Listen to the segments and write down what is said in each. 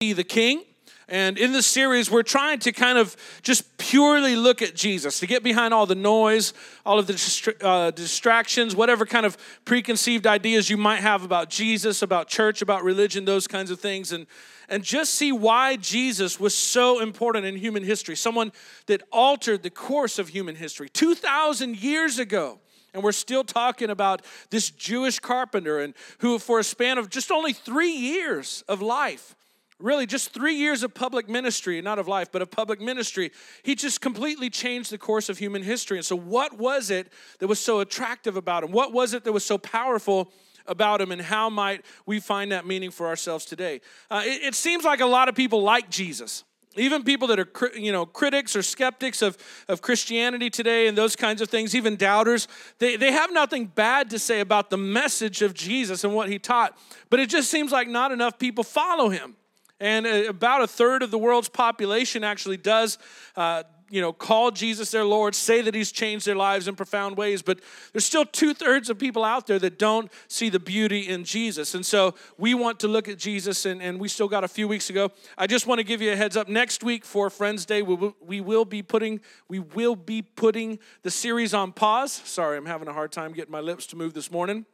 The King. And in this series, we're trying to kind of just purely look at Jesus, to get behind all the noise, all of the distra- uh, distractions, whatever kind of preconceived ideas you might have about Jesus, about church, about religion, those kinds of things, and, and just see why Jesus was so important in human history. Someone that altered the course of human history 2,000 years ago. And we're still talking about this Jewish carpenter, and who, for a span of just only three years of life, really just three years of public ministry, not of life, but of public ministry, he just completely changed the course of human history. And so, what was it that was so attractive about him? What was it that was so powerful? About him, and how might we find that meaning for ourselves today? Uh, it, it seems like a lot of people like Jesus even people that are you know critics or skeptics of, of christianity today and those kinds of things even doubters they, they have nothing bad to say about the message of jesus and what he taught but it just seems like not enough people follow him and uh, about a third of the world's population actually does uh, you know call jesus their lord say that he's changed their lives in profound ways but there's still two-thirds of people out there that don't see the beauty in jesus. And so we want to look at jesus and, and we still got a few weeks ago i just want to give you a heads up. Next week for friends day we will, we will be putting we will be putting the series on pause. Sorry i'm having a hard time getting my lips to move this morning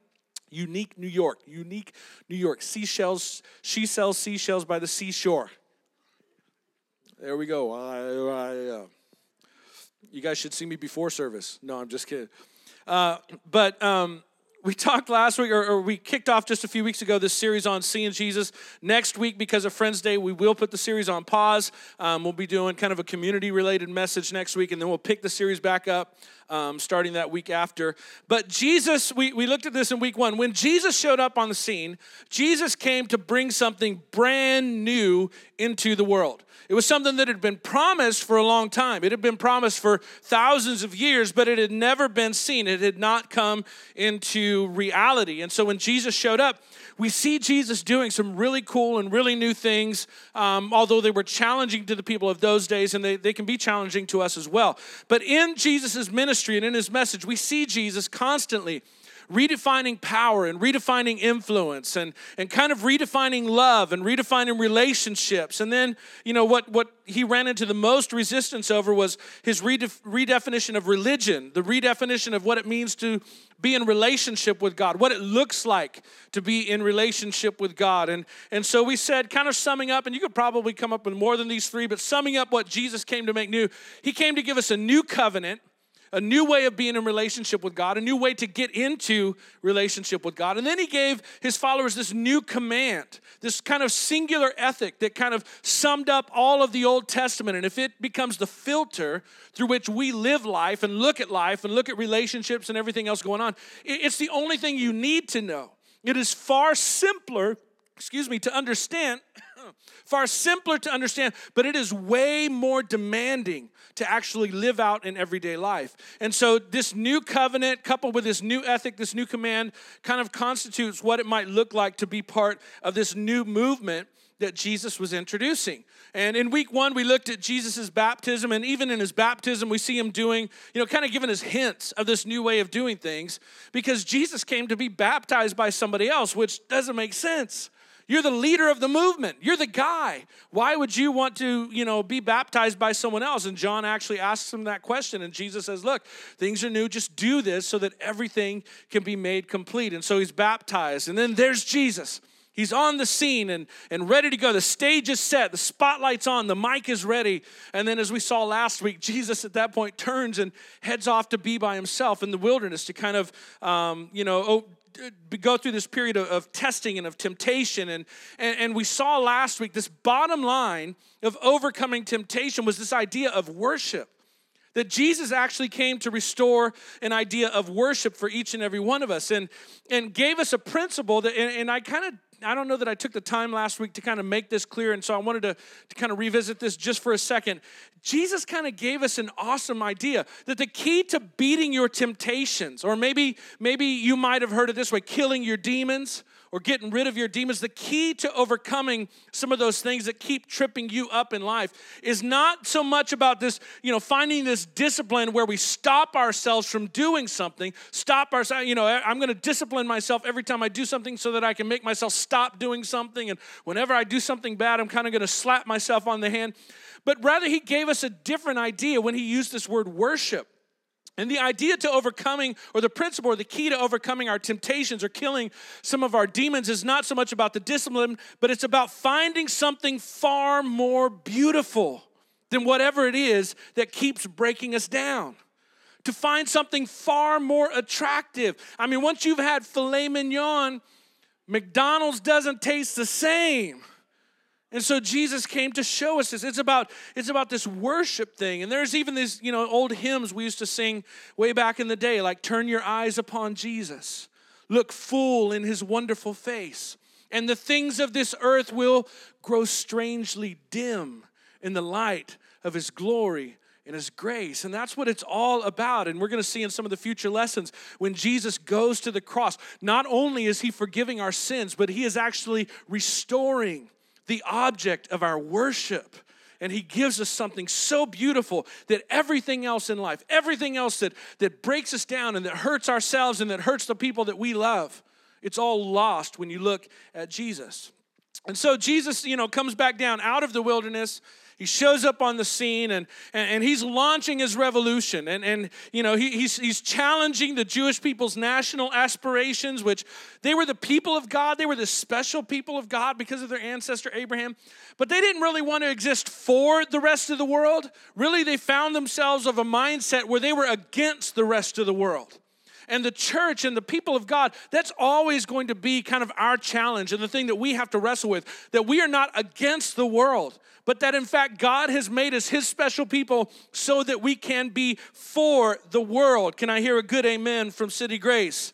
Unique New York. Unique New York. Seashells. She sells seashells by the seashore. There we go. I, I, uh, you guys should see me before service. No, I'm just kidding. Uh, but um, we talked last week, or, or, we kicked off just a few weeks ago this series on seeing Jesus. Next week, because of Friends Day, we will put the series on pause. Um, we'll be doing kind of a community related message next week, and then we'll pick the series back up um, starting that week after. But Jesus, we, we looked at this in week one. When Jesus showed up on the scene, Jesus came to bring something brand new into the world. It was something that had been promised for a long time. It had been promised for thousands of years, but it had never been seen. It had not come into reality. And so when Jesus showed up, we see Jesus doing some really cool and really new things, um, although they were challenging to the people of those days, and they, they can be challenging to us as well. But in Jesus' ministry and in his message, we see Jesus constantly redefining power and redefining influence and, and kind of redefining love and redefining relationships. And then, you know, what, what he ran into the most resistance over was his redef- redefinition of religion, the redefinition of what it means to be in relationship with God, what it looks like to be in relationship with God. And, and so we said, kind of summing up, and you could probably come up with more than these three, but summing up what Jesus came to make new, he came to give us a new covenant a new way of being in relationship with God, a new way to get into relationship with God. And then he gave his followers this new command, this kind of singular ethic that kind of summed up all of the Old Testament. And if it becomes the filter through which we live life and look at life and look at relationships and everything else going on, it's the only thing you need to know. It is far simpler, excuse me, to understand far simpler to understand, but it is way more demanding to actually live out in everyday life. And so, this new covenant, coupled with this new ethic, this new command, kind of constitutes what it might look like to be part of this new movement that Jesus was introducing. And in week one, we looked at Jesus' baptism, and even in his baptism, we see him doing, you know, kind of giving us hints of this new way of doing things because Jesus came to be baptized by somebody else, which doesn't make sense. You're the leader of the movement. You're the guy. Why would you want to, you know, be baptized by someone else? And John actually asks him that question. And Jesus says, Look, things are new. Just do this so that everything can be made complete. And so he's baptized. And then there's Jesus. He's on the scene and, and ready to go. The stage is set, the spotlight's on, the mic is ready. And then, as we saw last week, Jesus at that point turns and heads off to be by himself in the wilderness to kind of, um, you know, Uh, go through this period of, of testing and of temptation. And, and, and we saw last week this bottom line of overcoming temptation was this idea of worship that Jesus actually came to restore an idea of worship for each and every one of us and, and gave us a principle that, and, and I kind of I don't know that I took the time last week to kind of make this clear, and so I wanted to, to kind of revisit this just for a second. Jesus kind of gave us an awesome idea that the key to beating your temptations, or maybe maybe you might have heard it this way, killing your demons, or getting rid of your demons, the key to overcoming some of those things that keep tripping you up in life is not so much about this, you know, finding this discipline where we stop ourselves from doing something, stop ourselves, you know, I'm going to discipline myself every time I do something so that I can make myself stop doing something. And whenever I do something bad, I'm kind of going to slap myself on the hand. But rather, he gave us a different idea when he used this word worship. And the idea to overcoming, or the principle, or the key to overcoming our temptations or killing some of our demons is not so much about the discipline, but it's about finding something far more beautiful than whatever it is that keeps breaking us down. To find something far more attractive. I mean, once you've had filet mignon, McDonald's doesn't taste the same. And so Jesus came to show us this. It's about, it's about this worship thing. And there's even these, you know, old hymns we used to sing way back in the day, like turn your eyes upon Jesus. Look full in his wonderful face. And the things of this earth will grow strangely dim in the light of his glory and his grace. And that's what it's all about. And we're going to see in some of the future lessons when Jesus goes to the cross, not only is he forgiving our sins, but he is actually restoring the object of our worship. And he gives us something so beautiful that everything else in life, everything else that, that breaks us down and that hurts ourselves and that hurts the people that we love, it's all lost when you look at Jesus. And so Jesus, you know, comes back down out of the wilderness he shows up on the scene and, and, and he's launching his revolution. And, and you know, he, he's, he's challenging the Jewish people's national aspirations, which they were the people of God. They were the special people of God because of their ancestor Abraham. But they didn't really want to exist for the rest of the world. Really, they found themselves of a mindset where they were against the rest of the world and the church and the people of God, that's always going to be kind of our challenge and the thing that we have to wrestle with that we are not against the world, but that in fact God has made us his special people so that we can be for the world. Can I hear a good amen from City Grace?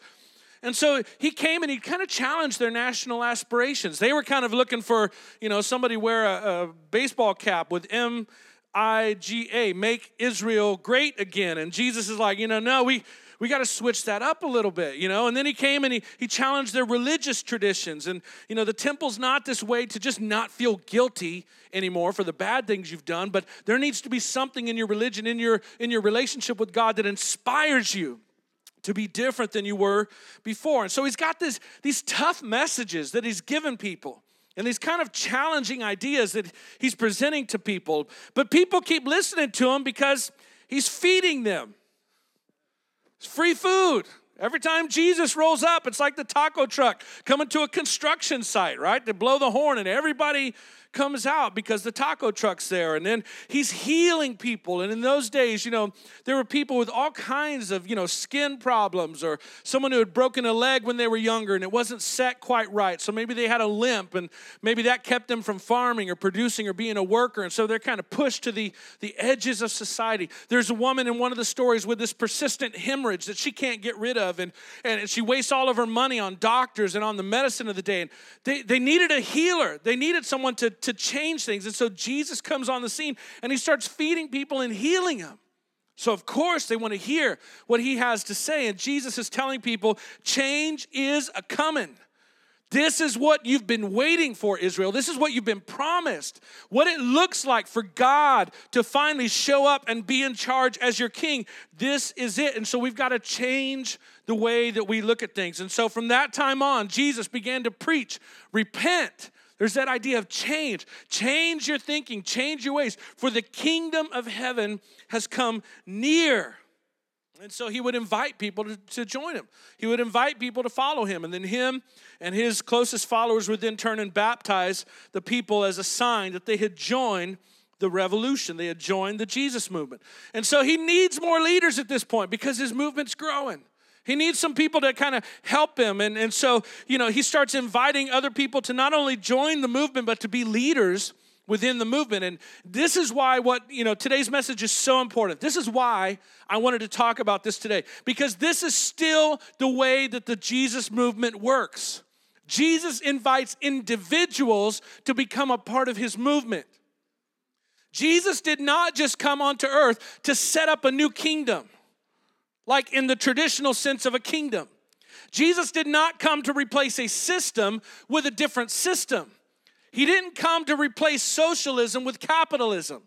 And so he came and he kind of challenged their national aspirations. They were kind of looking for, you know, somebody wear a, a baseball cap with M I G A, make Israel great again. And Jesus is like, you know, no, we we got to switch that up a little bit, you know? And then he came and he, he challenged their religious traditions. And, you know, the temple's not this way to just not feel guilty anymore for the bad things you've done, but there needs to be something in your religion, in your, in your relationship with God that inspires you to be different than you were before. And so he's got this, these tough messages that he's given people and these kind of challenging ideas that he's presenting to people. But people keep listening to him because he's feeding them. It's free food. Every time Jesus rolls up, it's like the taco truck coming to a construction site, right? They blow the horn and everybody comes out because the taco truck's there. And then he's healing people. And in those days, you know, there were people with all kinds of, you know, skin problems or someone who had broken a leg when they were younger and it wasn't set quite right. So maybe they had a limp and maybe that kept them from farming or producing or being a worker. And so they're kind of pushed to the, the edges of society. There's a woman in one of the stories with this persistent hemorrhage that she can't get rid of. And, and she wastes all of her money on doctors and on the medicine of the day. And they, they needed a healer. They needed someone to, to change things. And so Jesus comes on the scene and he starts feeding people and healing them. So, of course, they want to hear what he has to say. And Jesus is telling people change is a coming. This is what you've been waiting for, Israel. This is what you've been promised. What it looks like for God to finally show up and be in charge as your king. This is it. And so we've got to change the way that we look at things. And so from that time on, Jesus began to preach repent there's that idea of change. Change your thinking, change your ways, for the kingdom of heaven has come near. And so he would invite people to, to, join him. He would invite people to follow him. And then him and his closest followers would then turn and baptize the people as a sign that they had joined the revolution. They had joined the Jesus movement. And so he needs more leaders at this point because his movement's growing. He needs some people to kind of help him. And, and so, you know, he starts inviting other people to not only join the movement, but to be leaders within the movement. And this is why what, you know, today's message is so important. This is why I wanted to talk about this today, because this is still the way that the Jesus movement works. Jesus invites individuals to become a part of his movement. Jesus did not just come onto earth to set up a new kingdom like in the traditional sense of a kingdom. Jesus did not come to replace a system with a different system. He didn't come to replace socialism with capitalism.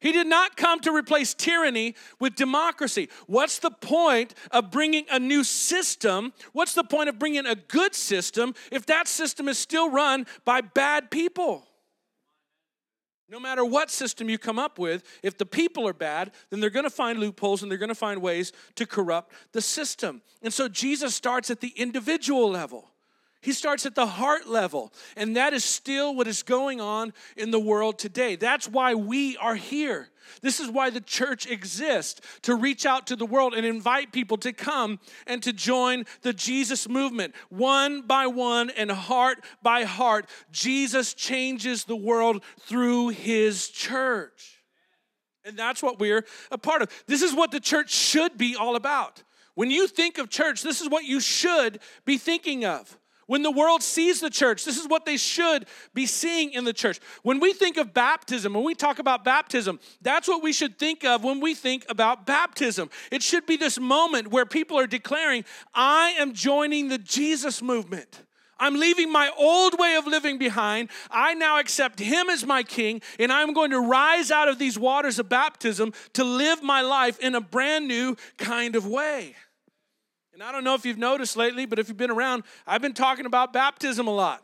He did not come to replace tyranny with democracy. What's the point of bringing a new system? What's the point of bringing a good system if that system is still run by bad people? No matter what system you come up with, if the people are bad, then they're going to find loopholes and they're going to find ways to corrupt the system. And so Jesus starts at the individual level. He starts at the heart level, and that is still what is going on in the world today. That's why we are here. This is why the church exists to reach out to the world and invite people to come and to join the Jesus movement. One by one and heart by heart, Jesus changes the world through his church. And that's what we're a part of. This is what the church should be all about. When you think of church, this is what you should be thinking of. When the world sees the church, this is what they should be seeing in the church. When we think of baptism, when we talk about baptism, that's what we should think of when we think about baptism. It should be this moment where people are declaring, I am joining the Jesus movement. I'm leaving my old way of living behind. I now accept Him as my King, and I'm going to rise out of these waters of baptism to live my life in a brand new kind of way. And I don't know if you've noticed lately, but if you've been around, I've been talking about baptism a lot.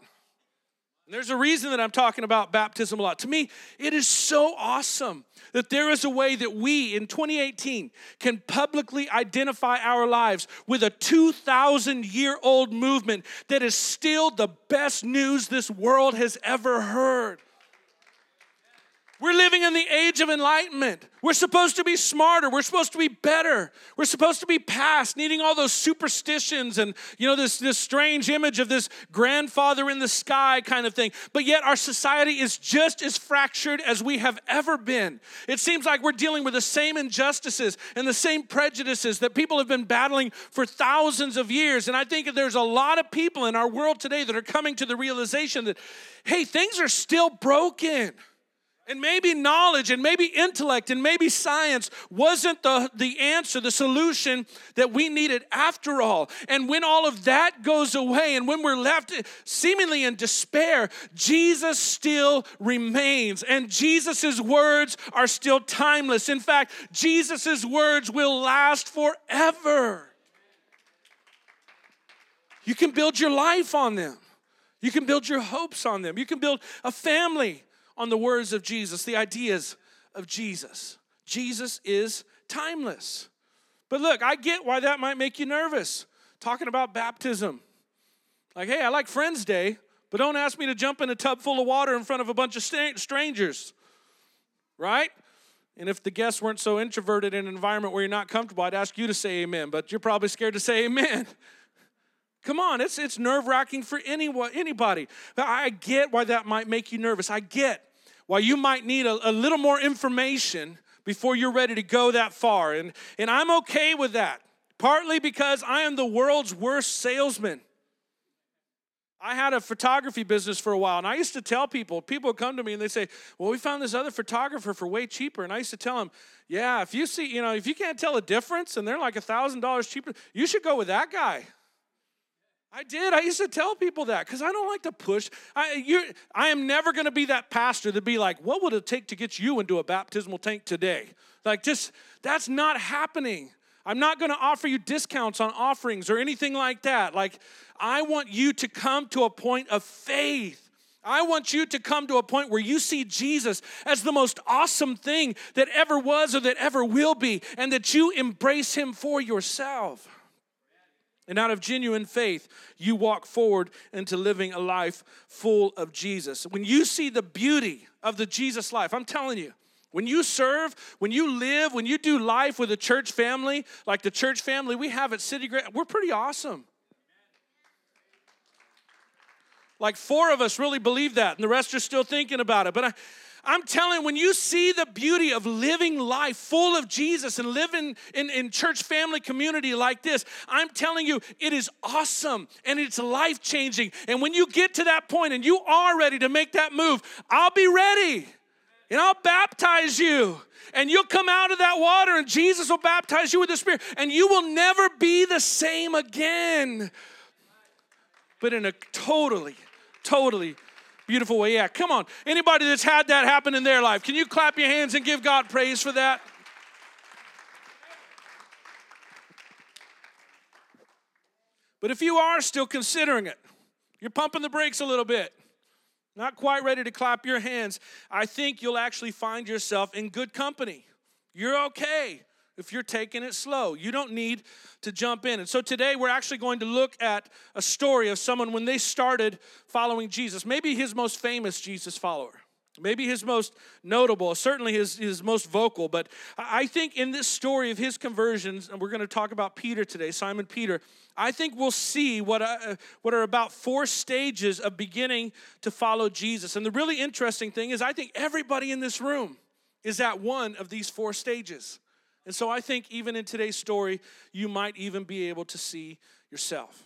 And there's a reason that I'm talking about baptism a lot. To me, it is so awesome that there is a way that we in 2018 can publicly identify our lives with a 2,000 year old movement that is still the best news this world has ever heard. We're living in the age of enlightenment. We're supposed to be smarter. We're supposed to be better. We're supposed to be past needing all those superstitions and, you know, this, this strange image of this grandfather in the sky kind of thing. But yet our society is just as fractured as we have ever been. It seems like we're dealing with the same injustices and the same prejudices that people have been battling for thousands of years. And I think there's a lot of people in our world today that are coming to the realization that, hey, things are still broken. And maybe knowledge and maybe intellect and maybe science wasn't the, the answer, the solution that we needed after all. And when all of that goes away and when we're left seemingly in despair, Jesus still remains. And Jesus' words are still timeless. In fact, Jesus' words will last forever. You can build your life on them, you can build your hopes on them, you can build a family on the words of Jesus, the ideas of Jesus. Jesus is timeless. But look, I get why that might make you nervous. Talking about baptism. Like, hey, I like Friends Day, but don't ask me to jump in a tub full of water in front of a bunch of strangers. Right? And if the guests weren't so introverted in an environment where you're not comfortable, I'd ask you to say amen, but you're probably scared to say amen. Come on, it's, it's nerve wracking for anyone, anybody. I get why that might make you nervous. I get why you might need a, a little more information before you're ready to go that far. And, and I'm okay with that, partly because I am the world's worst salesman. I had a photography business for a while, and I used to tell people, people would come to me and they say, Well, we found this other photographer for way cheaper. And I used to tell them, Yeah, if you see, you know, if you can't tell a difference and they're like a $1,000 cheaper, you should go with that guy. I did. I used to tell people that because I don't like to push. I, you, I am never going to be that pastor to be like, what would it take to get you into a baptismal tank today? Like, just that's not happening. I'm not going to offer you discounts on offerings or anything like that. Like, I want you to come to a point of faith. I want you to come to a point where you see Jesus as the most awesome thing that ever was or that ever will be, and that you embrace him for yourself. And out of genuine faith, you walk forward into living a life full of Jesus. When you see the beauty of the Jesus life, I'm telling you, when you serve, when you live, when you do life with a church family, like the church family we have at City Grace, we're pretty awesome. Like four of us really believe that, and the rest are still thinking about it. But I, I'm telling when you see the beauty of living life full of Jesus and living in, in church family community like this, I'm telling you, it is awesome and it's life changing. And when you get to that point and you are ready to make that move, I'll be ready. and I'll baptize you. And you'll come out of that water, and Jesus will baptize you with the Spirit, and you will never be the same again. But in a totally, totally beautiful way. Yeah, come on. Anybody that's had that happen in their life, can you clap your hands and give God praise for that? But if you are still considering it, you're pumping the brakes a little bit, not quite ready to clap your hands, I think you'll actually find yourself in good company. You're okay if you're taking it slow. You don't need to jump in. And so today we're actually going to look at a story of someone when they started following Jesus, maybe his most famous Jesus follower. Maybe his most notable, certainly his, his most vocal, but I think in this story of his conversions, and we're going to talk about Peter today, Simon Peter, I think we'll see what, uh, what are about four stages of beginning to follow Jesus. And the really interesting thing is, I think everybody in this room is at one of these four stages. And so I think even in today's story, you might even be able to see yourself.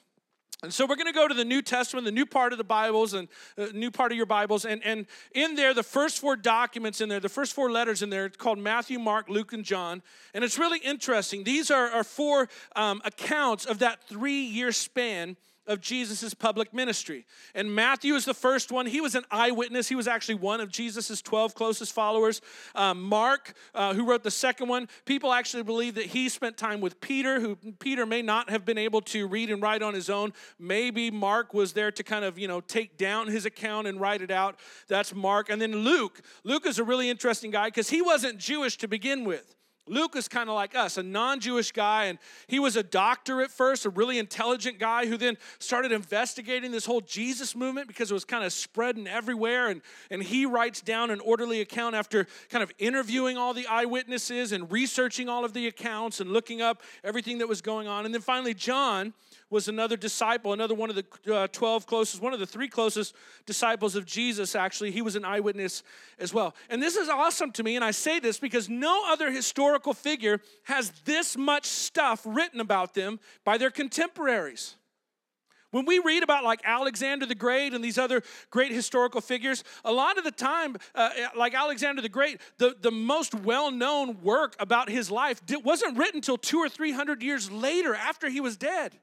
And so we're going to go to the New Testament, the new part of the Bibles and uh, new part of your Bibles. And, and in there, the first four documents in there, the first four letters in there, called Matthew, Mark, Luke, and John. And it's really interesting. These are, are four um, accounts of that three year span of Jesus' public ministry. And Matthew is the first one. He was an eyewitness. He was actually one of Jesus' 12 closest followers. Um, Mark, uh, who wrote the second one, people actually believe that he spent time with Peter, who Peter may not have been able to read and write on his own. Maybe Mark was there to kind of, you know, take down his account and write it out. That's Mark. And then Luke. Luke is a really interesting guy because he wasn't Jewish to begin with. Luke is kind of like us, a non Jewish guy, and he was a doctor at first, a really intelligent guy who then started investigating this whole Jesus movement because it was kind of spreading everywhere. And, and he writes down an orderly account after kind of interviewing all the eyewitnesses and researching all of the accounts and looking up everything that was going on. And then finally, John was another disciple, another one of the uh, 12 closest, one of the three closest disciples of Jesus, actually. He was an eyewitness as well. And this is awesome to me, and I say this because no other historical figure has this much stuff written about them by their contemporaries. When we read about like Alexander the Great and these other great historical figures, a lot of the time, uh, like Alexander the Great, the, the most well known work about his life wasn't written until two or three hundred years later after he was dead.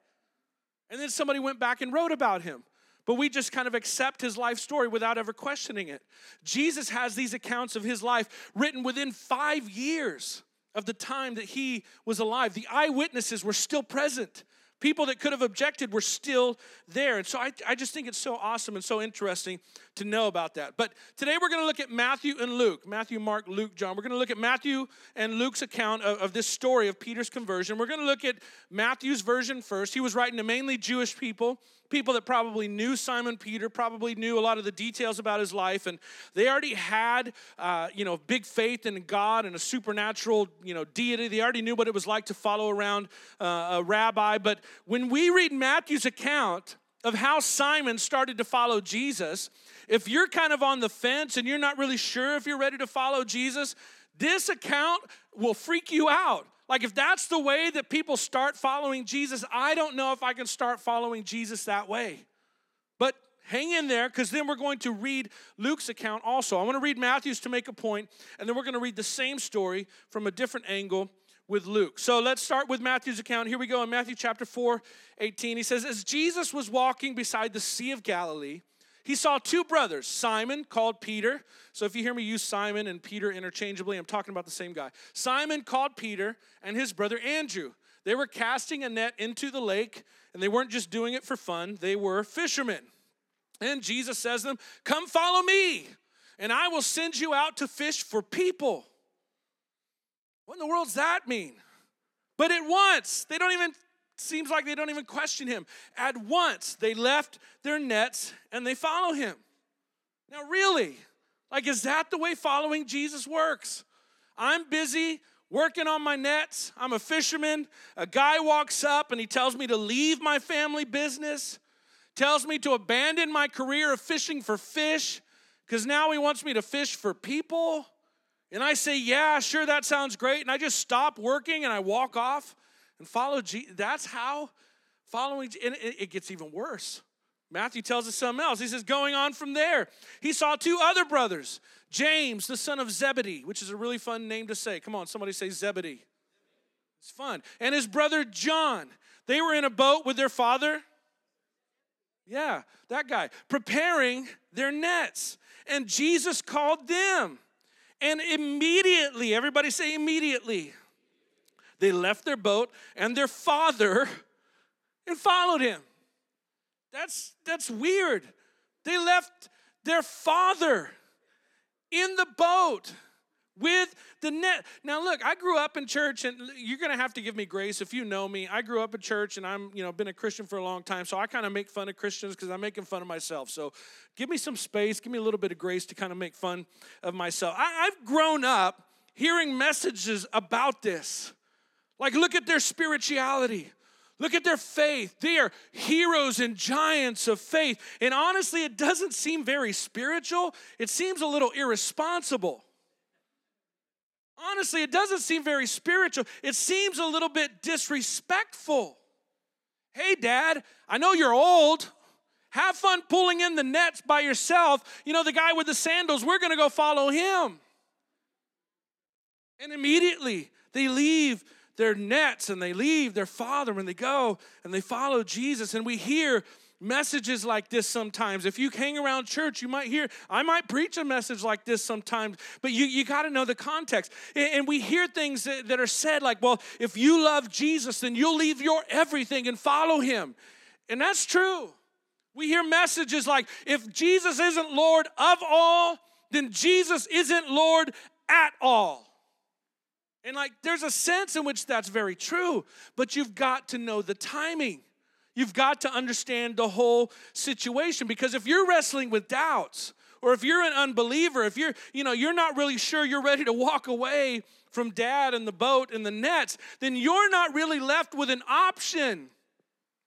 And then somebody went back and wrote about him. But we just kind of accept his life story without ever questioning it. Jesus has these accounts of his life written within five years of the time that he was alive. The eyewitnesses were still present. People that could have objected were still there. And so I, I just think it's so awesome and so interesting to know about that. But today we're going to look at Matthew and Luke Matthew, Mark, Luke, John. We're going to look at Matthew and Luke's account of, of this story of Peter's conversion. We're going to look at Matthew's version first. He was writing to mainly Jewish people people that probably knew Simon Peter, probably knew a lot of the details about his life, and they already had, uh, you know, big faith in God and a supernatural, you know, deity. They already knew what it was like to follow around uh, a rabbi. But when we read Matthew's account of how Simon started to follow Jesus, if you're kind of on the fence and you're not really sure if you're ready to follow Jesus, this account will freak you out like, if that's the way that people start following Jesus, I don't know if I can start following Jesus that way. But hang in there because then we're going to read Luke's account also. I want to read Matthew's to make a point, and then we're going to read the same story from a different angle with Luke. So let's start with Matthew's account. Here we go in Matthew chapter 4, 18. He says, As Jesus was walking beside the Sea of Galilee, he saw two brothers, Simon, called Peter. So if you hear me use Simon and Peter interchangeably, I'm talking about the same guy. Simon called Peter and his brother Andrew. They were casting a net into the lake, and they weren't just doing it for fun, they were fishermen. And Jesus says to them, Come follow me, and I will send you out to fish for people. What in the world does that mean? But at once, they don't even seems like they don't even question him. At once, they left their nets and they follow him. Now, really, like, is that the way following Jesus works? I'm busy working on my nets. I'm a fisherman. A guy walks up and he tells me to leave my family business, tells me to abandon my career of fishing for fish because now he wants me to fish for people. And I say, Yeah, sure, that sounds great. And I just stop working and I walk off and follow Jesus. That's how following, and it gets even worse. Matthew tells us something else. He says, going on from there, he saw two other brothers, James, the son of Zebedee, which is a really fun name to say. Come on, somebody say Zebedee. It's fun. And his brother John. They were in a boat with their father. Yeah, that guy. Preparing their nets. And Jesus called them. And immediately, everybody say immediately, they left their boat and their father and followed him. That's that's weird. They left their father in the boat with the net. Now look, I grew up in church and you're going to have to give me grace if you know me. I grew up in church and I'm, you know, been a Christian for a long time, so I kind of make fun of Christians cuz I'm making fun of myself. So give me some space, give me a little bit of grace to kind of make fun of myself. I, I've grown up hearing messages about this. Like look at their spirituality. Look at their faith. They are heroes and giants of faith. And honestly, it doesn't seem very spiritual. It seems a little irresponsible. Honestly, it doesn't seem very spiritual. It seems a little bit disrespectful. Hey, Dad, I know you're old. Have fun pulling in the nets by yourself. You know, the guy with the sandals, we're going to go follow him. And immediately they leave their nets and they leave their father and they go and they follow Jesus. And we hear messages like this sometimes. If you hang around church, you might hear, I might preach a message like this sometimes, but you, you got to know the context. And we hear things that are said like, well, if you love Jesus, then you'll leave your everything and follow him. And that's true. We hear messages like, if Jesus isn't Lord of all, then Jesus isn't Lord at all. And like, there's a sense in which that's very true, but you've got to know the timing. You've got to understand the whole situation because if you're wrestling with doubts, or if you're an unbeliever, if you're, you know, you're not really sure you're ready to walk away from dad and the boat and the nets, then you're not really left with an option.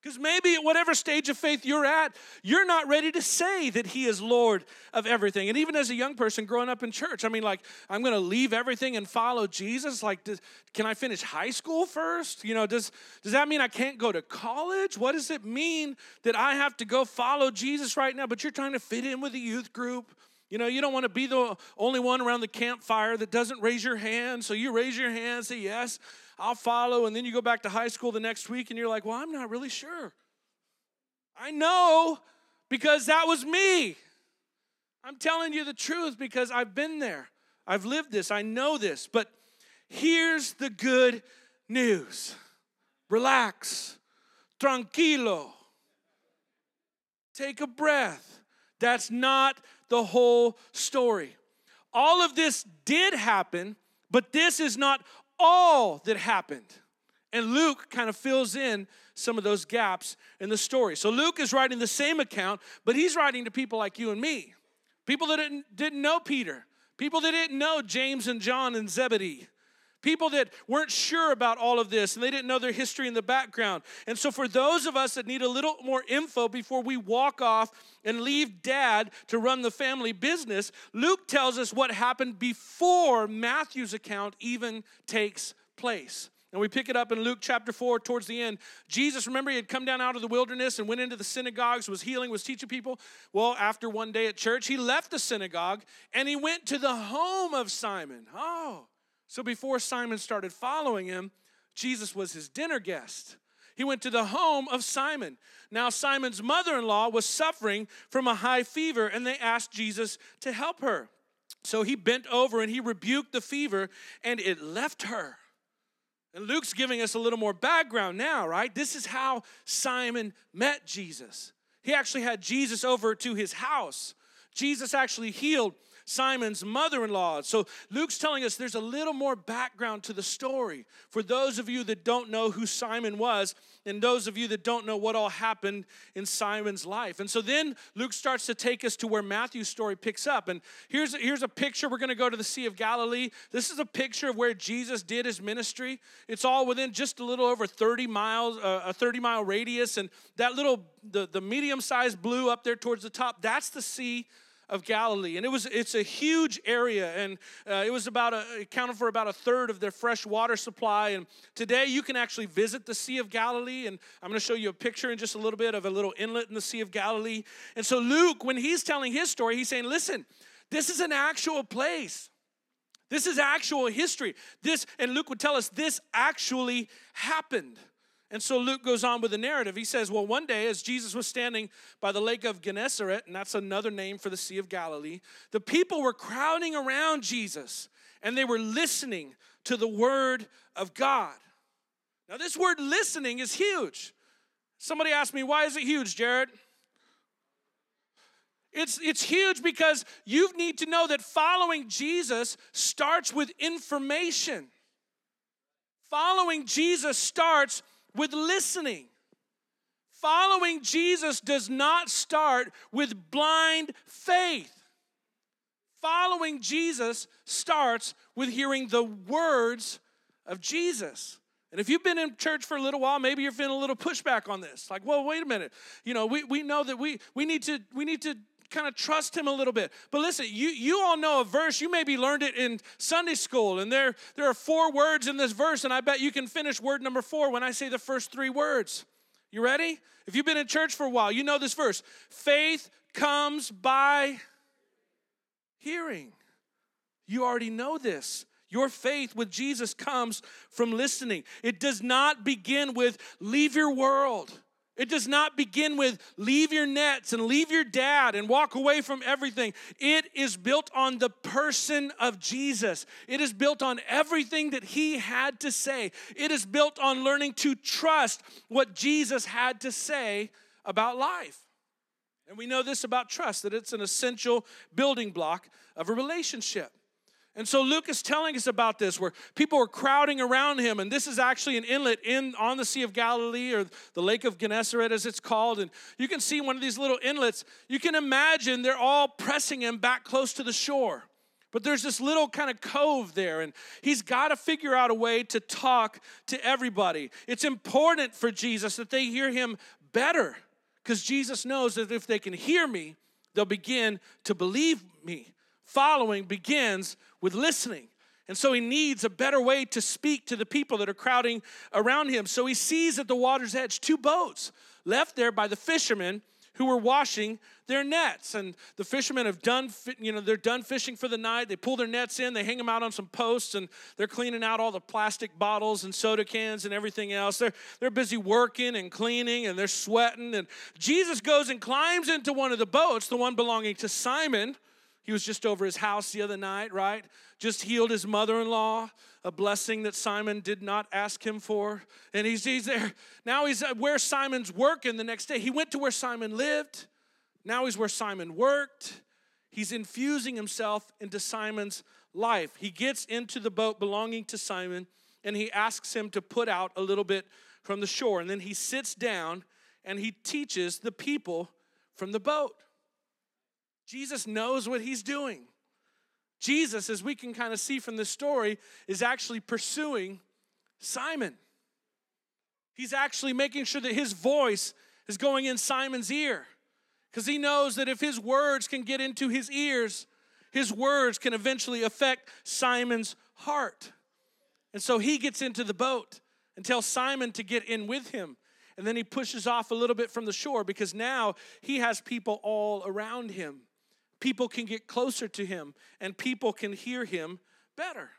Because maybe at whatever stage of faith you're at, you're not ready to say that He is Lord of everything. And even as a young person growing up in church, I mean, like, I'm going to leave everything and follow Jesus. Like, does, can I finish high school first? You know, does, does that mean I can't go to college? What does it mean that I have to go follow Jesus right now? But you're trying to fit in with a youth group. You know, you don't want to be the only one around the campfire that doesn't raise your hand. So you raise your hand, say, Yes. I'll follow. And then you go back to high school the next week and you're like, well, I'm not really sure. I know because that was me. I'm telling you the truth because I've been there. I've lived this. I know this. But here's the good news relax, tranquilo, take a breath. That's not the whole story. All of this did happen, but this is not all that happened. And Luke kind of fills in some of those gaps in the story. So Luke is writing the same account, but he's writing to people like you and me. People that didn't, didn't know Peter, people that didn't know James and John and Zebedee, people that weren't sure about all of this and they didn't know their history in the background. And so, for those of us that need a little more info before we walk off and leave dad to run the family business, Luke tells us what happened before Matthew's account even takes place. And we pick it up in Luke chapter 4 towards the end. Jesus, remember, he had come down out of the wilderness and went into the synagogues, was healing, was teaching people. Well, after one day at church, he left the synagogue and he went to the home of Simon. Oh, so before Simon started following him, Jesus was his dinner guest. He went to the home of Simon. Now, Simon's mother in law was suffering from a high fever, and they asked Jesus to help her. So he bent over and he rebuked the fever, and it left her. And Luke's giving us a little more background now, right? This is how Simon met Jesus. He actually had Jesus over to his house. Jesus actually healed Simon's mother in law. So Luke's telling us there's a little more background to the story. For those of you that don't know who Simon was, and those of you that don't know what all happened in Simon's life. And so then Luke starts to take us to where Matthew's story picks up. And here's, here's a picture. We're going to go to the Sea of Galilee. This is a picture of where Jesus did his ministry. It's all within just a little over 30 miles, uh, a 30 mile radius. And that little, the, the medium sized blue up there towards the top, that's the Sea of Galilee, and it was it's a huge area, and uh, it was about a, accounted for about a third of their fresh water supply. And today you can actually visit the Sea of Galilee, and I'm going to show you a picture in just a little bit of a little inlet in the Sea of Galilee. And so Luke, when he's telling his story, he's saying, "Listen, this is an actual place." This is actual history. This, and Luke would tell us, this actually happened. And so Luke goes on with the narrative. He says, Well, one day, as Jesus was standing by the lake of Gennesaret, and that's another name for the Sea of Galilee, the people were crowding around Jesus and they were listening to the word of God. Now, this word listening is huge. Somebody asked me, Why is it huge, Jared? It's, it's huge because you need to know that following Jesus starts with information. Following Jesus starts with listening. Following Jesus does not start with blind faith. Following Jesus starts with hearing the words of Jesus. And if you've been in church for a little while, maybe you're feeling a little pushback on this. Like, well, wait a minute. You know, we, we know that we, we need to we need to kind of trust him a little bit. But listen, you, you all know a verse, you maybe learned it in Sunday school, and there, there are four words in this verse, and I bet you can finish word number four when I say the first three words. You ready? If you've been in church for a while, you know this verse. Faith comes by hearing. You already know this. Your faith with Jesus comes from listening. It does not begin with leave your world. It does not begin with leave your nets and leave your dad and walk away from everything. It is built on the person of Jesus. It is built on everything that he had to say. It is built on learning to trust what Jesus had to say about life. And we know this about trust that it's an essential building block of a relationship. And so Luke is telling us about this, where people are crowding around him, and this is actually an inlet in on the Sea of Galilee or the Lake of Gennesaret, as it's called. And you can see one of these little inlets. You can imagine they're all pressing him back close to the shore. But there's this little kind of cove there, and he's got to figure out a way to talk to everybody. It's important for Jesus that they hear him better, because Jesus knows that if they can hear me, they'll begin to believe me. Following begins with listening. And so he needs a better way to speak to the people that are crowding around him. So he sees at the water's edge two boats left there by the fishermen who were washing their nets. And the fishermen have done, you know, they're done fishing for the night. They pull their nets in, they hang them out on some posts, and they're cleaning out all the plastic bottles and soda cans and everything else. They're, they're busy working and cleaning and they're sweating. And Jesus goes and climbs into one of the boats, the one belonging to Simon he was just over his house the other night, right? Just healed his mother in law, a blessing that Simon did not ask him for. And he's, he's there. Now he's at where Simon's working the next day. He went to where Simon lived. Now he's where Simon worked. He's infusing himself into Simon's life. He gets into the boat belonging to Simon and he asks him to put out a little bit from the shore. And then he sits down and he teaches the people from the boat. Jesus knows what he's doing. Jesus, as we can kind of see from this story, is actually pursuing Simon. He's actually making sure that his voice is going in Simon's ear because he knows that if his words can get into his ears, his words can eventually affect Simon's heart. And so he gets into the boat and tells Simon to get in with him. And then he pushes off a little bit from the shore because now he has people all around him people can get closer to him and people can hear him better.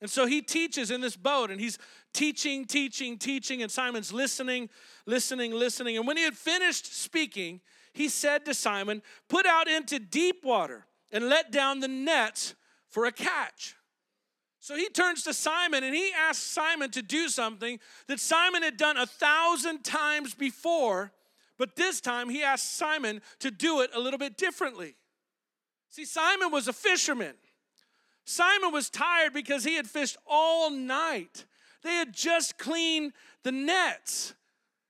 And so he teaches in this boat and he's teaching, teaching, teaching, and Simon's listening, listening, listening. And when he had finished speaking, he said to Simon, Put out into deep water and let down the nets for a catch. So he turns to Simon and he asks Simon to do something that Simon had done a thousand times before, but this time he asked Simon to do it a little bit differently. See, Simon was a fisherman. Simon was tired because he had fished all night. They had just cleaned the nets.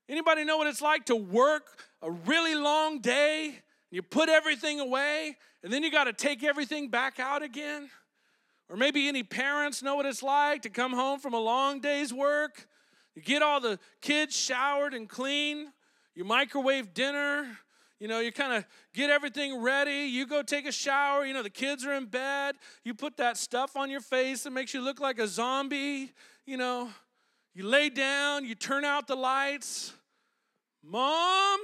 Anybody know what it's like to work a really long day? You put everything away and then you got to take everything back out again? Or maybe any parents know what it's like to come home from a long day's work. You get all the kids showered and clean, you microwave dinner, You know, you kind of get everything ready. You go take a shower. You know, the kids are in bed. You put that stuff on your face that makes you look like a zombie. You know, you lay down, you turn out the lights. Mom,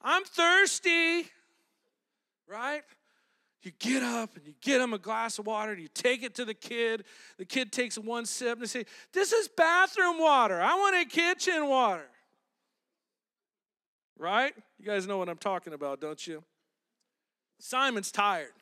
I'm thirsty, right? You get up and you get him a glass of water and you take it to the kid. The kid takes one sip and they say, This is bathroom water. I want a kitchen water. Right? You guys know what I'm talking about, don't you? Simon's tired.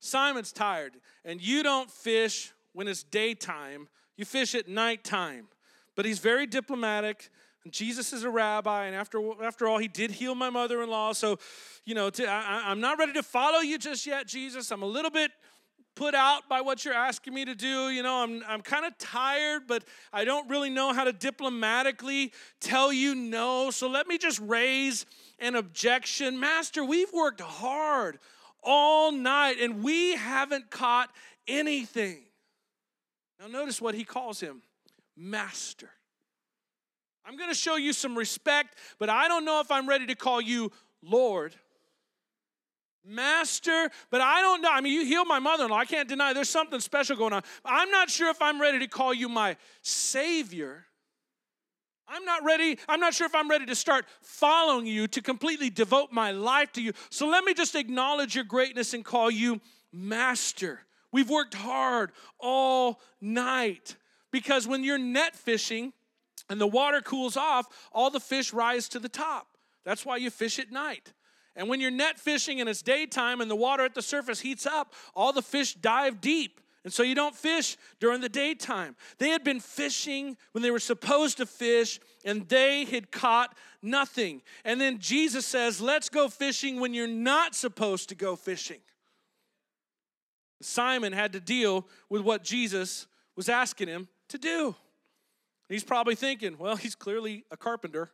Simon's tired. And you don't fish when it's daytime, you fish at nighttime. But he's very diplomatic. And Jesus is a rabbi, and after, after all, he did heal my mother in law. So, you know, to, I, I'm not ready to follow you just yet, Jesus. I'm a little bit put out by what you're asking me to do. You know, I'm, I'm kind of tired, but I don't really know how to diplomatically tell you no. So let me just raise an objection. Master, we've worked hard all night and we haven't caught anything. Now, notice what he calls him Master. I'm going to show you some respect, but I don't know if I'm ready to call you Lord master, but I don't know. I mean, you healed my mother in law. I can't deny there's something special going on. I'm not sure if I'm ready to call you my savior. I'm not ready. I'm not sure if I'm ready to start following you, to completely devote my life to you. So let me just acknowledge your greatness and call you master. We've worked hard all night because when you're net fishing and the water cools off, all the fish rise to the top. That's why you fish at night. And when you're net fishing and it's daytime and the water at the surface heats up, all the fish dive deep. And so you don't fish during the daytime. They had been fishing when they were supposed to fish, and they had caught nothing. And then Jesus says, Let's go fishing when you're not supposed to go fishing. Simon had to deal with what Jesus was asking him to do. He's probably thinking, Well, he's clearly a carpenter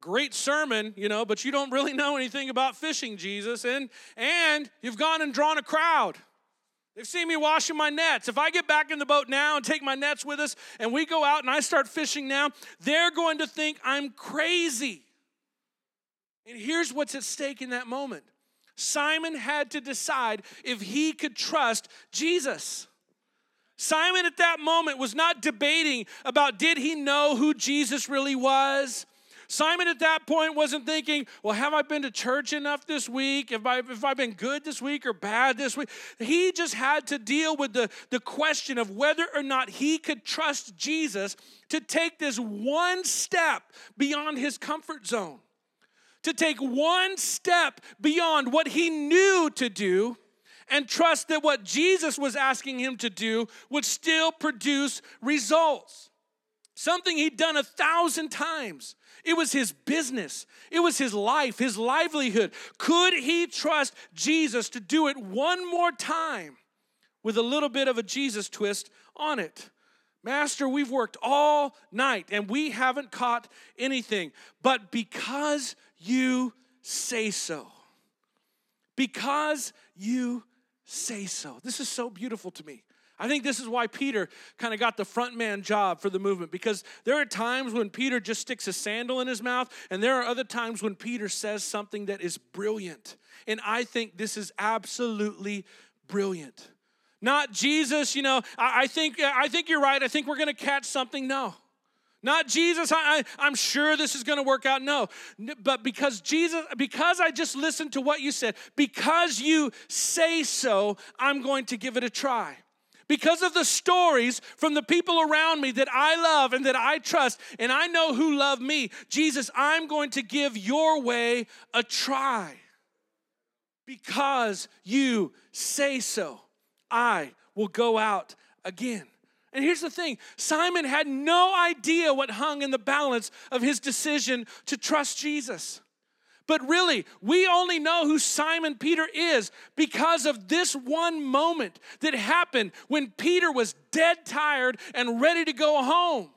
great sermon, you know, but you don't really know anything about fishing, Jesus. And and you've gone and drawn a crowd. They've seen me washing my nets. If I get back in the boat now and take my nets with us and we go out and I start fishing now, they're going to think I'm crazy. And here's what's at stake in that moment. Simon had to decide if he could trust Jesus. Simon at that moment was not debating about did he know who Jesus really was? Simon at that point wasn't thinking, well, have I been to church enough this week? Have I, have I been good this week or bad this week? He just had to deal with the, the question of whether or not he could trust Jesus to take this one step beyond his comfort zone, to take one step beyond what he knew to do and trust that what Jesus was asking him to do would still produce results. Something he'd done a thousand times. It was his business, it was his life, his livelihood. Could he trust Jesus to do it one more time with a little bit of a Jesus twist on it? Master, we've worked all night and we haven't caught anything, but because you say so, because you say so. This is so beautiful to me. I think this is why Peter kind of got the front man job for the movement because there are times when Peter just sticks a sandal in his mouth, and there are other times when Peter says something that is brilliant. And I think this is absolutely brilliant. Not Jesus, you know, I, I think I think you're right. I think we're gonna catch something. No. Not Jesus, I, I, am sure this is gonna work out. No. But because Jesus, because I just listened to what you said, because you say so, I'm going to give it a try because of the stories from the people around me that I love and that I trust, and I know who love me, Jesus, I'm going to give your way a try. Because you say so, I will go out again. And here's the thing Simon had no idea what hung in the balance of his decision to trust Jesus. But really, we only know who Simon Peter is because of this one moment that happened when Peter was dead tired and ready to go home.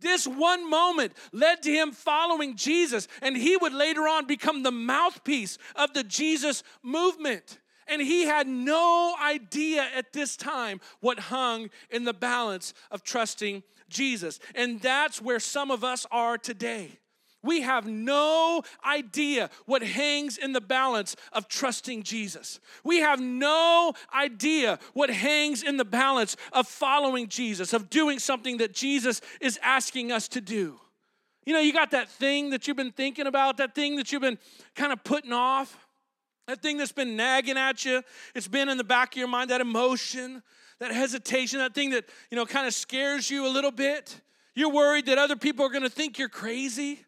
This one moment led to him following Jesus, and he would later on become the mouthpiece of the Jesus movement. And he had no idea at this time what hung in the balance of trusting Jesus. And that's where some of us are today. We have no idea what hangs in the balance of trusting Jesus. We have no idea what hangs in the balance of following Jesus, of doing something that Jesus is asking us to do. You know, you got that thing that you've been thinking about, that thing that you've been kind of putting off, that thing that's been nagging at you. It's been in the back of your mind, that emotion, that hesitation, that thing that, you know, kind of scares you a little bit. You're worried that other people are going to think you're crazy.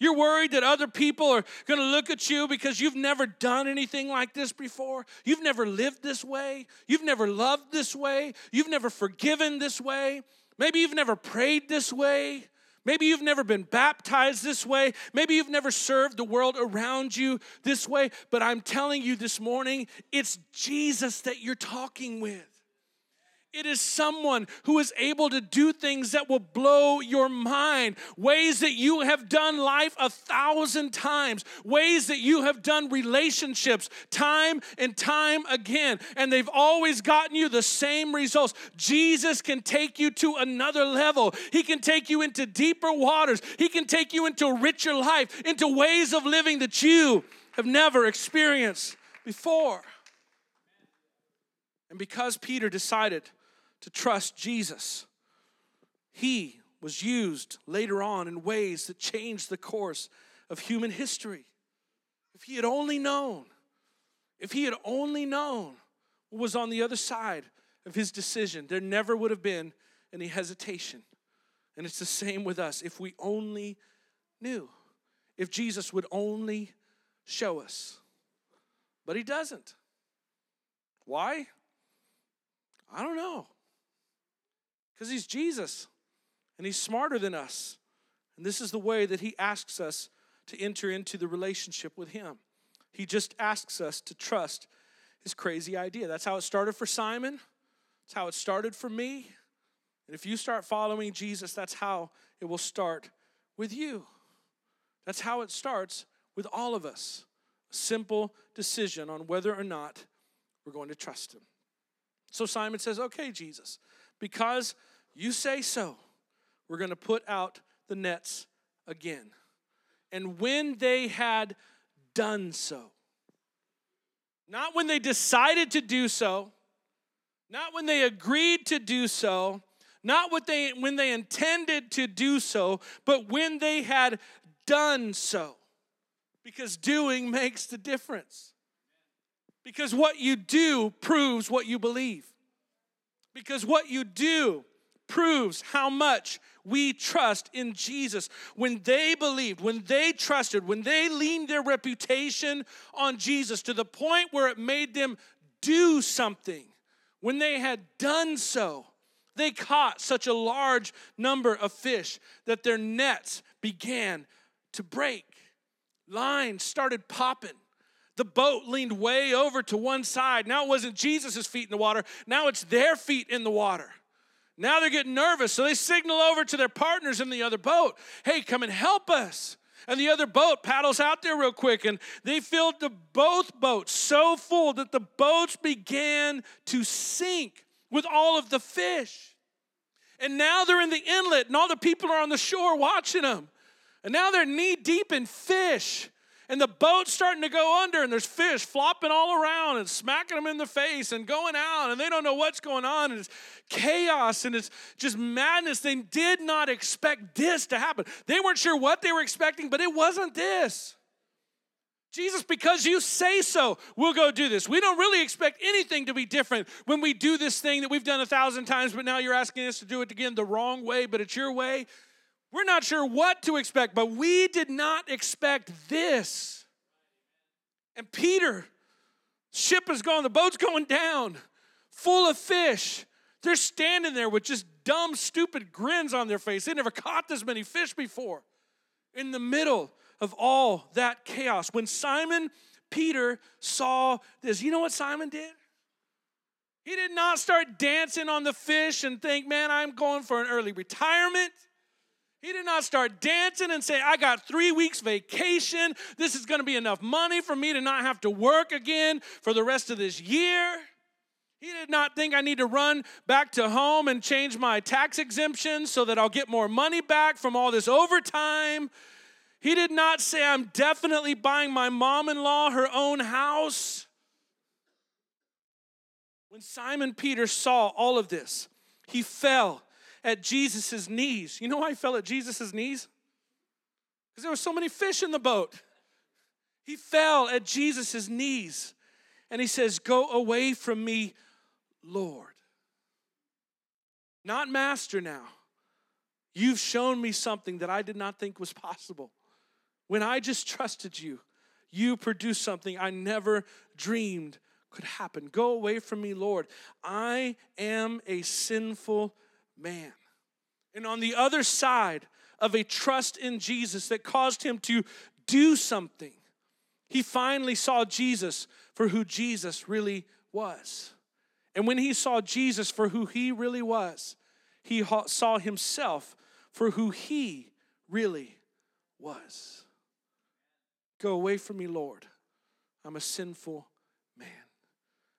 You're worried that other people are going to look at you because you've never done anything like this before. You've never lived this way. You've never loved this way. You've never forgiven this way. Maybe you've never prayed this way. Maybe you've never been baptized this way. Maybe you've never served the world around you this way. But I'm telling you this morning, it's Jesus that you're talking with. It is someone who is able to do things that will blow your mind, ways that you have done life a thousand times, ways that you have done relationships time and time again, and they've always gotten you the same results. Jesus can take you to another level. He can take you into deeper waters, He can take you into a richer life, into ways of living that you have never experienced before. And because Peter decided, to trust Jesus. He was used later on in ways that changed the course of human history. If he had only known, if he had only known what was on the other side of his decision, there never would have been any hesitation. And it's the same with us. If we only knew, if Jesus would only show us. But he doesn't. Why? I don't know. Because he's Jesus and he's smarter than us. And this is the way that he asks us to enter into the relationship with him. He just asks us to trust his crazy idea. That's how it started for Simon. That's how it started for me. And if you start following Jesus, that's how it will start with you. That's how it starts with all of us. A simple decision on whether or not we're going to trust him. So Simon says, Okay, Jesus, because you say so, we're going to put out the nets again. And when they had done so, not when they decided to do so, not when they agreed to do so, not what they when they intended to do so, but when they had done so. Because doing makes the difference. Because what you do proves what you believe. Because what you do proves how much we trust in Jesus. When they believed, when they trusted, when they leaned their reputation on Jesus to the point where it made them do something, when they had done so, they caught such a large number of fish that their nets began to break. Lines started popping. The boat leaned way over to one side. Now it wasn't Jesus' feet in the water, now it's their feet in the water. Now they're getting nervous, so they signal over to their partners in the other boat hey, come and help us. And the other boat paddles out there real quick, and they filled the both boats so full that the boats began to sink with all of the fish. And now they're in the inlet, and all the people are on the shore watching them. And now they're knee deep in fish and the boat's starting to go under, and there's fish flopping all around and smacking them in the face and going out, and they don't know what's going on. And it's chaos and it's just madness. They did not expect this to happen. They weren't sure what they were expecting, but it wasn't this. Jesus, because you say so, we'll go do this. We don't really expect anything to be different when we do this thing that we've done a thousand times, but now you're asking us to do it again the wrong way, but it's your way. We're not sure what to expect, but we did not expect this. And Peter, ship is going, the boat's going down, full of fish. They're standing there with just dumb, stupid grins on their face. They never caught this many fish before. In the middle of all that chaos, when Simon Peter saw this, you know what Simon did? He did not start dancing on the fish and think, man, I'm going for an early retirement. He did not start dancing and say, I got three weeks vacation. This is going to be enough money for me to not have to work again for the rest of this year. He did not think I need to run back to home and change my tax exemption so that I'll get more money back from all this overtime. He did not say, I'm definitely buying my mom in law her own house. When Simon Peter saw all of this, he fell at Jesus' knees. You know why he fell at Jesus' knees? Because there were so many fish in the boat. He fell at Jesus' knees and he says, Go away from me, Lord. Not master now. You've shown me something that I did not think was possible. When I just trusted you, you produced something I never dreamed could happen. Go away from me, Lord. I am a sinful man. And on the other side of a trust in Jesus that caused him to do something, he finally saw Jesus for who Jesus really was. And when he saw Jesus for who he really was, he saw himself for who he really was. Go away from me, Lord. I'm a sinful man.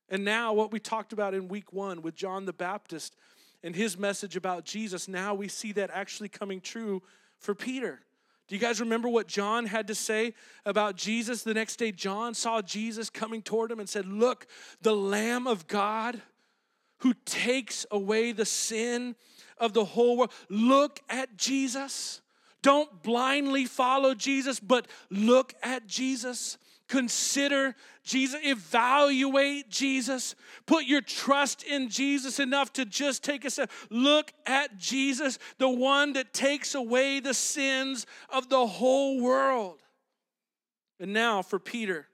And now, what we talked about in week one with John the Baptist and his message about Jesus, now we see that actually coming true for Peter. Do you guys remember what John had to say about Jesus? The next day, John saw Jesus coming toward him and said, Look, the Lamb of God who takes away the sin of the whole world. Look at Jesus. Don't blindly follow Jesus, but look at Jesus. Consider Jesus, evaluate Jesus, put your trust in Jesus enough to just take a step. Look at Jesus, the one that takes away the sins of the whole world. And now for Peter,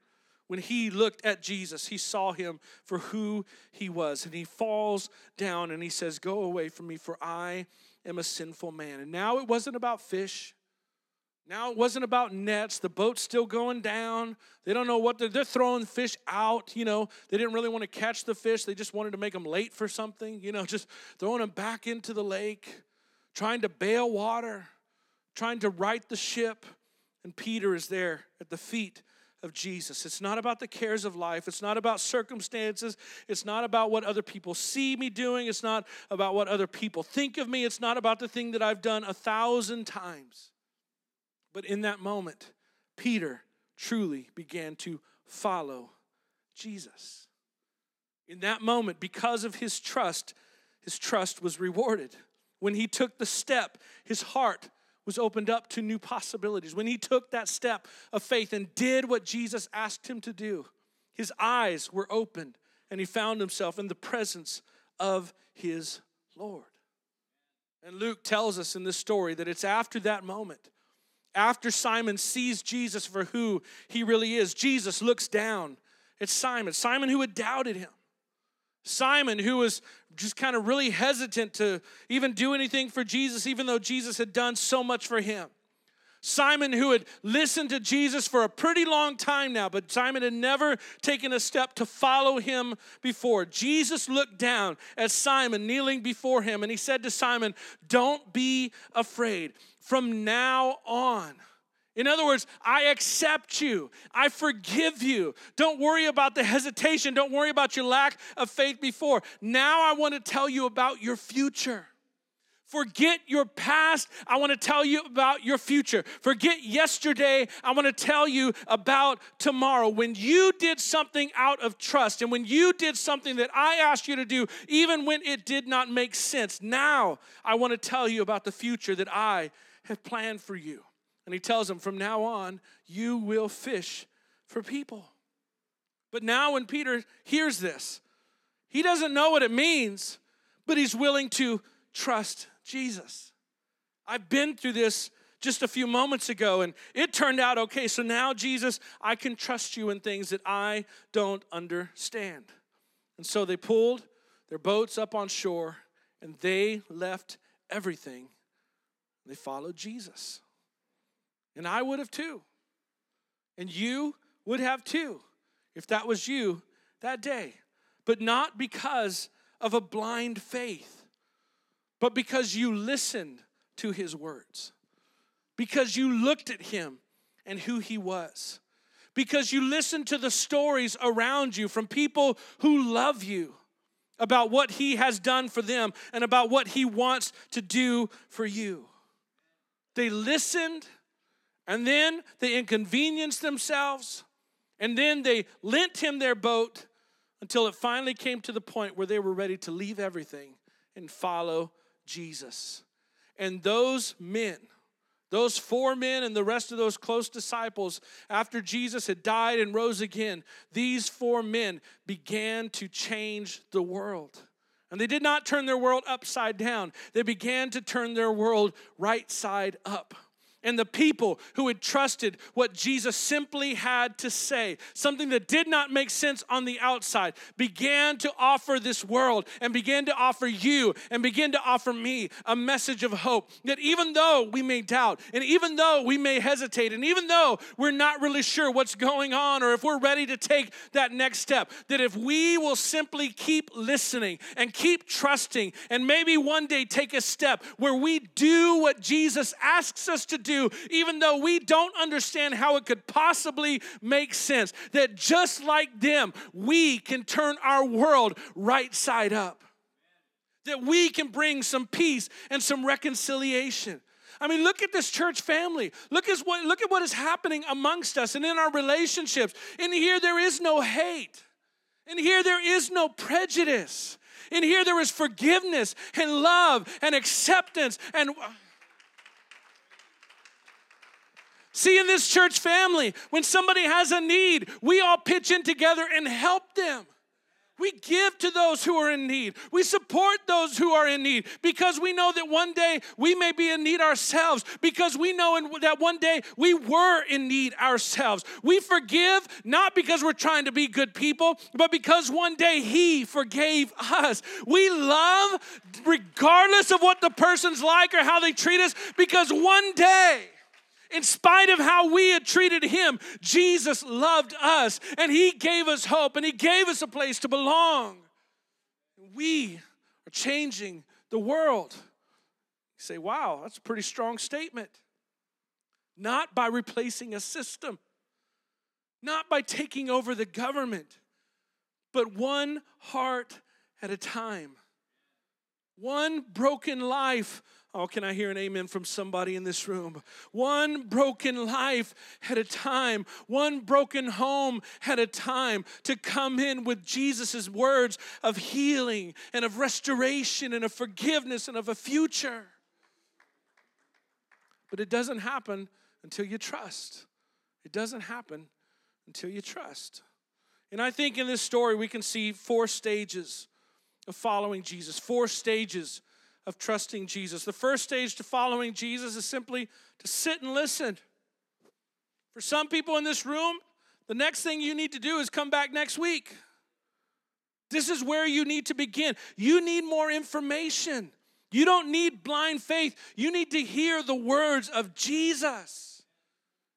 when he looked at Jesus, he saw him for who he was. And he falls down and he says, Go away from me, for I am a sinful man. And now it wasn't about fish. Now it wasn't about nets. The boat's still going down. They don't know what they're, they're throwing fish out. You know, they didn't really want to catch the fish. They just wanted to make them late for something. You know, just throwing them back into the lake, trying to bail water, trying to right the ship. And Peter is there at the feet of Jesus. It's not about the cares of life. It's not about circumstances. It's not about what other people see me doing. It's not about what other people think of me. It's not about the thing that I've done a thousand times. But in that moment, Peter truly began to follow Jesus. In that moment, because of his trust, his trust was rewarded. When he took the step, his heart was opened up to new possibilities. When he took that step of faith and did what Jesus asked him to do, his eyes were opened and he found himself in the presence of his Lord. And Luke tells us in this story that it's after that moment after Simon sees Jesus for who he really is, Jesus looks down at Simon, Simon who had doubted him. Simon, who was just kind of really hesitant to even do anything for Jesus, even though Jesus had done so much for him. Simon, who had listened to Jesus for a pretty long time now, but Simon had never taken a step to follow him before. Jesus looked down at Simon kneeling before him, and he said to Simon, Don't be afraid from now on. In other words, I accept you. I forgive you. Don't worry about the hesitation. Don't worry about your lack of faith before. Now I want to tell you about your future. Forget your past. I want to tell you about your future. Forget yesterday. I want to tell you about tomorrow. When you did something out of trust and when you did something that I asked you to do, even when it did not make sense, now I want to tell you about the future that I have planned for you. And he tells them, from now on, you will fish for people. But now, when Peter hears this, he doesn't know what it means, but he's willing to trust Jesus. I've been through this just a few moments ago, and it turned out okay. So now, Jesus, I can trust you in things that I don't understand. And so they pulled their boats up on shore and they left everything they followed Jesus. And I would have too. And you would have too if that was you that day. But not because of a blind faith, but because you listened to his words, because you looked at him and who he was, because you listened to the stories around you from people who love you about what he has done for them and about what he wants to do for you. They listened And then they inconvenienced themselves. And then they lent him their boat until it finally came to the point where they were ready to leave everything and follow Jesus. And those men, those four men and the rest of those close disciples, after Jesus had died and rose again, these four men began to change the world. And they did not turn their world upside down, they began to turn their world right side up and the people who had trusted what Jesus simply had to say, something that did not make sense on the outside, began to offer this world and began to offer you and began to offer me a message of hope. That even though we may doubt and even though we may hesitate and even though we're not really sure what's going on or if we're ready to take that next step, that if we will simply keep listening and keep trusting and maybe one day take a step where we do what Jesus asks us to do even though we don't understand how it could possibly make sense. That just like them, we can turn our world right side up. That we can bring some peace and some reconciliation. I mean, look at this church family. Look at what, look at what is happening amongst us and in our relationships. In here, there is no hate. In here, there is no prejudice. In here, there is forgiveness and love and acceptance and See, in this church family, when somebody has a need, we all pitch in together and help them. We give to those who are in need. We support those who are in need because we know that one day we may be in need ourselves, because we know that one day we were in need ourselves. We forgive not because we're trying to be good people, but because one day He forgave us. We love regardless of what the person's like or how they treat us because one day in spite of how we had treated him, Jesus loved us and he gave us hope and he gave us a place to belong. We are changing the world. You say, wow, that's a pretty strong statement. Not by replacing a system, not by taking over the government, but one heart at a time. One broken life Oh, can I hear an amen from somebody in this room? One broken life at a time, one broken home at a time to come in with Jesus' words of healing and of restoration and of forgiveness and of a future. But it doesn't happen until you trust. It doesn't happen until you trust. And I think in this story we can see four stages of following Jesus, four stages of trusting Jesus. The first stage to following Jesus is simply to sit and listen. For some people in this room, the next thing you need to do is come back next week. This is where you need to begin. You need more information. You don't need blind faith. You need to hear the words of Jesus.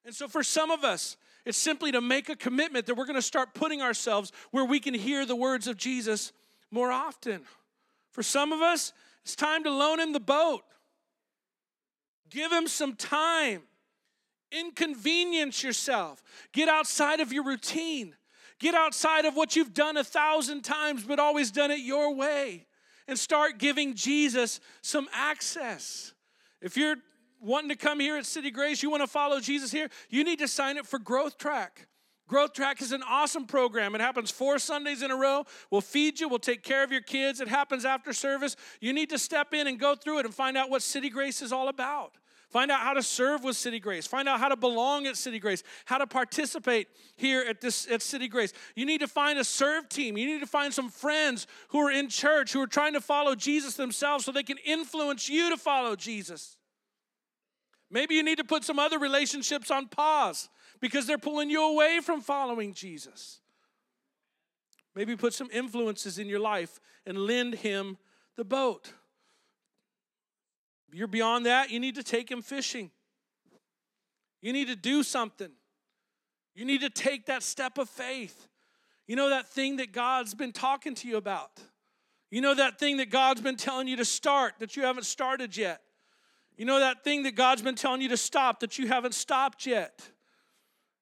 And so, for some of us, it's simply to make a commitment that we're going to start putting ourselves where we can hear the words of Jesus more often. For some of us, it's time to loan him the boat. Give him some time. Inconvenience yourself. Get outside of your routine. Get outside of what you've done a thousand times, but always done it your way. And start giving Jesus some access. If you're wanting to come here at City Grace, you want to follow Jesus here, you need to sign up for Growth Track. Growth Track is an awesome program. It happens four Sundays in a row. We'll feed you, we'll take care of your kids. It happens after service. You need to step in and go through it and find out what City Grace is all about. Find out how to serve with City Grace. Find out how to belong at City Grace, how to participate here at this at City Grace. You need to find a serve team. You need to find some friends who are in church who are trying to follow Jesus themselves so they can influence you to follow Jesus. Maybe you need to put some other relationships on pause because they're pulling you away from following Jesus. Maybe put some influences in your life and lend him the boat. If you're beyond that, you need to take him fishing. You need to do something. You need to take that step of faith. You know that thing that God's been talking to you about. You know that thing that God's been telling you to start that you haven't started yet. You know that thing that God's been telling you to stop that you haven't stopped yet.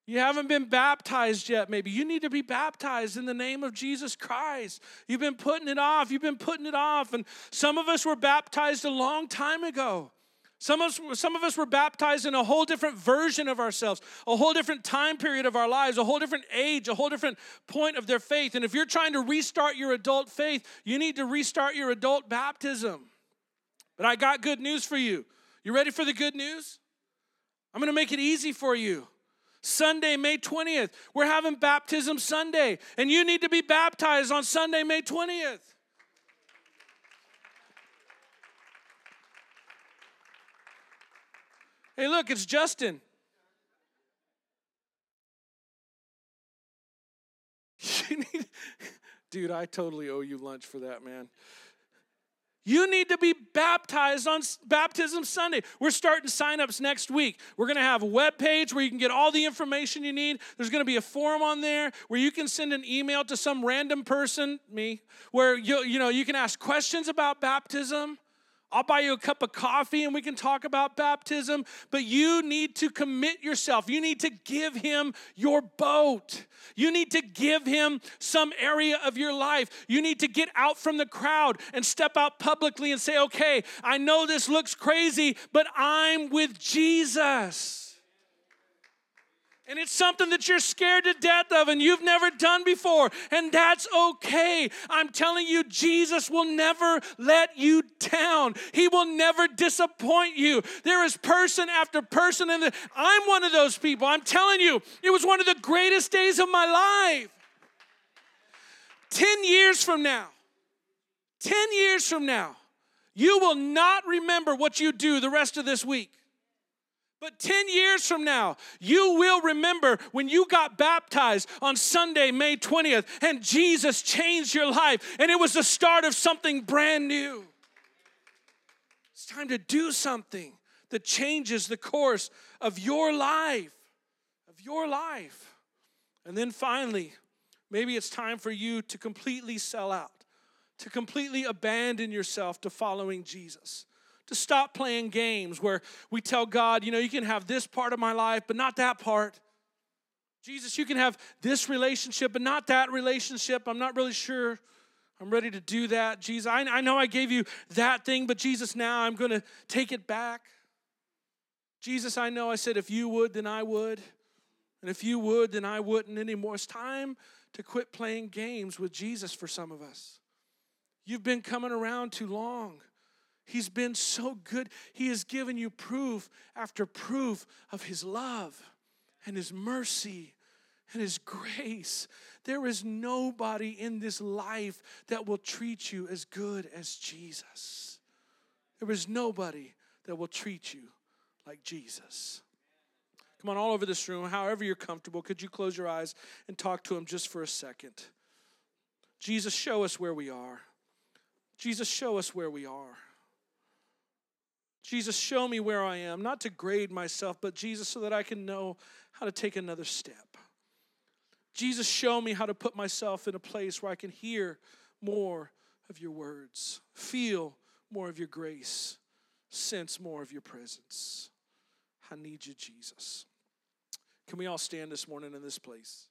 You haven't been baptized yet, maybe. You need to be baptized in the name of Jesus Christ. You've been putting it off. You've been putting it off. And some of us were baptized a long time ago. Some of, us, some of us were baptized in a whole different version of ourselves, a whole different time period of our lives, a whole different age, a whole different point of their faith. And if you're trying to restart your adult faith, you need to restart your adult baptism. But I got good news for you. You ready for the good news? I'm going to make it easy for you. Sunday, May 20th, we're having Baptism Sunday, and you need to be baptized on Sunday, May 20th. Hey, look, it's Justin. Dude, I totally owe you lunch for that, man. You need to be baptized on Baptism Sunday. We're starting signups next week. We're going to have a web page where you can get all the information you need. There's going to be a form on there where you can send an email to some random person, me, where you you know, you can ask questions about baptism. I'll buy you a cup of coffee and we can talk about baptism, but you need to commit yourself. You need to give him your boat. You need to give him some area of your life. You need to get out from the crowd and step out publicly and say, okay, I know this looks crazy, but I'm with Jesus. And it's something that you're scared to death of and you've never done before. And that's okay. I'm telling you, Jesus will never let you down. He will never disappoint you. There is person after person the I'm one of those people. I'm telling you, it was one of the greatest days of my life. 10 years from now, 10 years from now, you will not remember what you do the rest of this week. But 10 years from now, you will remember when you got baptized on Sunday, May 20th, and Jesus changed your life, and it was the start of something brand new. It's time to do something that changes the course of your life, of your life. And then finally, maybe it's time for you to completely sell out, to completely abandon yourself to following Jesus to stop playing games where we tell God, you know, you can have this part of my life, but not that part. Jesus, you can have this relationship, but not that relationship. I'm not really sure I'm ready to do that. Jesus, I, I know I gave you that thing, but Jesus, now I'm going to take it back. Jesus, I know I said, if you would, then I would. And if you would, then I wouldn't anymore. It's time to quit playing games with Jesus for some of us. You've been coming around too long. He's been so good. He has given you proof after proof of His love and His mercy and His grace. There is nobody in this life that will treat you as good as Jesus. There is nobody that will treat you like Jesus. Come on, all over this room, however you're comfortable, could you close your eyes and talk to Him just for a second? Jesus, show us where we are. Jesus, show us where we are. Jesus, show me where I am, not to grade myself, but Jesus, so that I can know how to take another step. Jesus, show me how to put myself in a place where I can hear more of your words, feel more of your grace, sense more of your presence. I need you, Jesus. Can we all stand this morning in this place?